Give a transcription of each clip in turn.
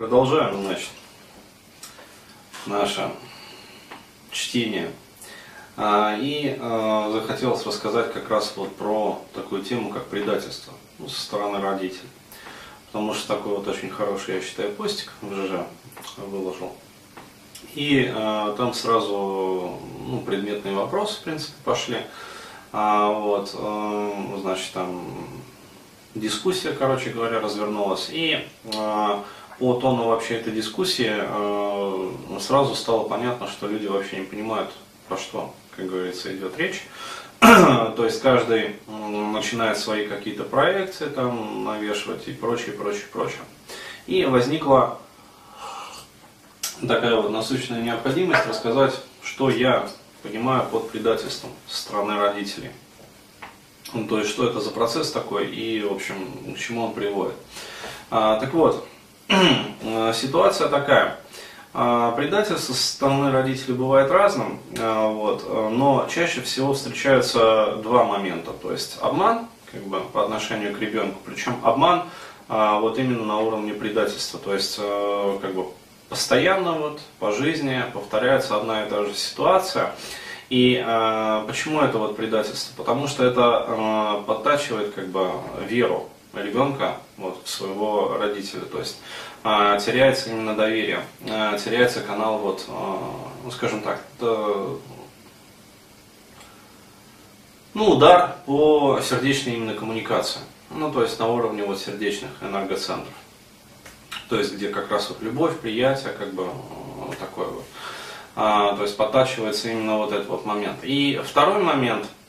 Продолжаем, значит, наше чтение. А, и а, захотелось рассказать как раз вот про такую тему, как предательство ну, со стороны родителей. Потому что такой вот очень хороший, я считаю, постик в ЖЖ выложил. И э, там сразу ну, предметные вопросы, в принципе, пошли. А, вот, э, значит, там дискуссия, короче говоря, развернулась. И э, по тону вообще этой дискуссии э, сразу стало понятно, что люди вообще не понимают, про что, как говорится, идет речь. То есть каждый начинает свои какие-то проекции там навешивать и прочее, прочее, прочее. И возникла такая вот насущная необходимость рассказать, что я понимаю под предательством со стороны родителей. Ну, то есть, что это за процесс такой и, в общем, к чему он приводит. А, так вот, ситуация такая. А, предательство со стороны родителей бывает разным, а, вот, но чаще всего встречаются два момента. То есть обман как бы, по отношению к ребенку, причем обман вот именно на уровне предательства. То есть как бы, постоянно вот, по жизни повторяется одна и та же ситуация. И э, почему это вот предательство? Потому что это э, подтачивает как бы веру ребенка вот, своего родителя. То есть э, теряется именно доверие, э, теряется канал, вот, э, ну скажем так, это, ну, удар по сердечной именно коммуникации. Ну, то есть на уровне вот сердечных энергоцентров. То есть где как раз вот любовь, приятие, как бы вот такое вот. А, то есть подтачивается именно вот этот вот момент. И второй момент, а,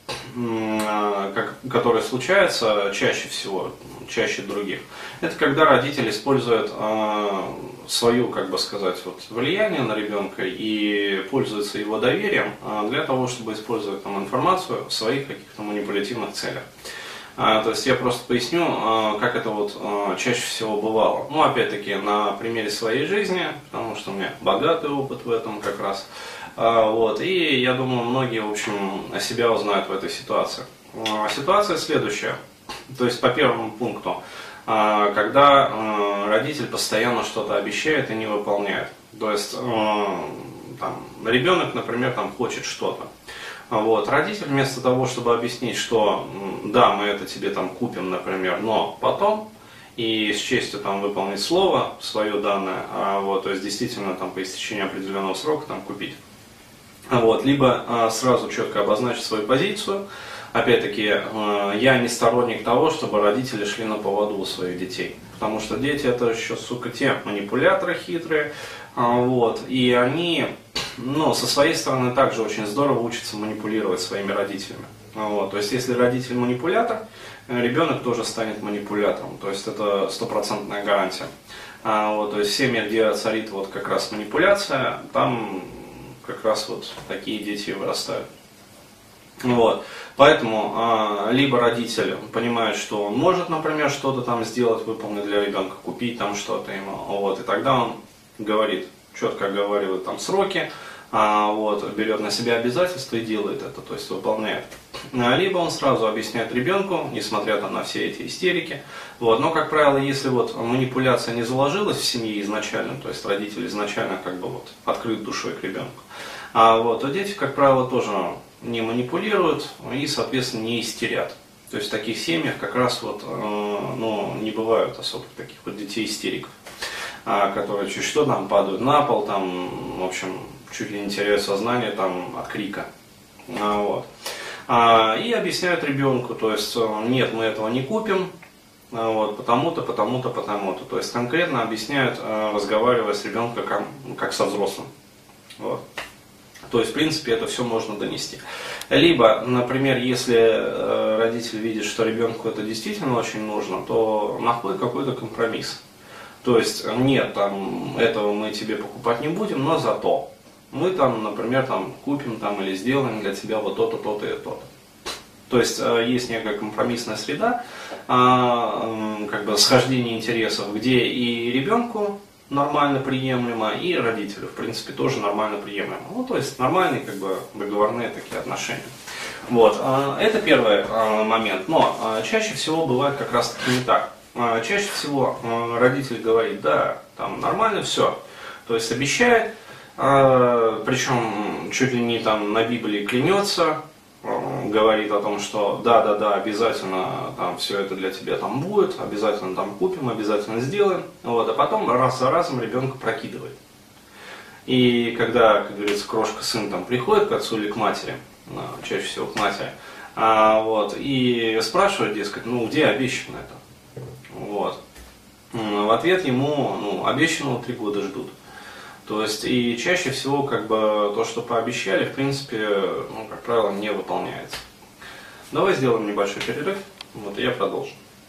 как, который случается чаще всего, чаще других, это когда родитель использует а, свою, как бы сказать, вот, влияние на ребенка и пользуется его доверием а, для того, чтобы использовать там информацию в своих каких-то манипулятивных целях. А, то есть я просто поясню, а, как это вот а, чаще всего бывало. Ну, опять-таки, на примере своей жизни, потому что у меня богатый опыт в этом как раз. Вот, и я думаю, многие, в общем, себя узнают в этой ситуации. Ситуация следующая. То есть по первому пункту, когда родитель постоянно что-то обещает и не выполняет. То есть там, ребенок, например, там хочет что-то. Вот. Родитель вместо того, чтобы объяснить, что да, мы это тебе там купим, например, но потом, и с честью там выполнить слово свое данное, а, вот, то есть действительно там по истечении определенного срока там купить. Вот, либо а, сразу четко обозначить свою позицию. Опять-таки, а, я не сторонник того, чтобы родители шли на поводу у своих детей. Потому что дети это еще, сука, те манипуляторы хитрые. Вот, и они но со своей стороны также очень здорово учится манипулировать своими родителями. Вот. То есть, если родитель манипулятор, э, ребенок тоже станет манипулятором. То есть, это стопроцентная гарантия. А, вот, то есть, в семье, где царит вот как раз манипуляция, там как раз вот такие дети вырастают. Вот. Поэтому а, либо родитель понимает, что он может, например, что-то там сделать, выполнить для ребенка, купить там что-то ему, вот, и тогда он говорит, четко оговаривает там сроки, а, вот, берет на себя обязательства и делает это, то есть выполняет. А, либо он сразу объясняет ребенку, несмотря там, на все эти истерики. Вот. Но, как правило, если вот манипуляция не заложилась в семье изначально, то есть родители изначально как бы вот открыт душой к ребенку, а вот, то дети, как правило, тоже не манипулируют и, соответственно, не истерят. То есть в таких семьях как раз вот, э, ну, не бывают особо таких вот детей-истериков. А, которые чуть что там падают на пол, там, в общем, чуть ли не теряют сознание там от крика. А, вот. А, и объясняют ребенку, то есть, э, нет, мы этого не купим, вот, потому-то, потому-то, потому-то. То есть конкретно объясняют, э, разговаривая с ребенком как, как со взрослым. Вот. То есть, в принципе, это все можно донести. Либо, например, если э, родитель видит, что ребенку это действительно очень нужно, то находит какой-то компромисс. То есть нет, там, этого мы тебе покупать не будем, но зато мы там, например, там, купим там, или сделаем для тебя вот то-то, то-то и то-то. То есть э, есть некая компромиссная среда, а, как бы схождение интересов, где и ребенку нормально приемлемо, и родителю, в принципе, тоже нормально приемлемо. Ну, то есть нормальные, как бы, договорные такие отношения. Вот, а, это первый а, момент. Но чаще всего бывает как раз таки не так. А, чаще всего а, родитель говорит, да, там нормально все, то есть обещает, а, причем чуть ли не там на Библии клянется, говорит о том, что да, да, да, обязательно там все это для тебя там будет, обязательно там купим, обязательно сделаем, вот, а потом раз за разом ребенка прокидывает. И когда, как говорится, крошка сын там приходит к отцу или к матери, чаще всего к матери, вот, и спрашивает, дескать, ну где обещано это? В ответ ему, ну, обещанного три года ждут. То есть, и чаще всего, как бы, то, что пообещали, в принципе, ну, как правило, не выполняется. Давай сделаем небольшой перерыв, вот, и я продолжу.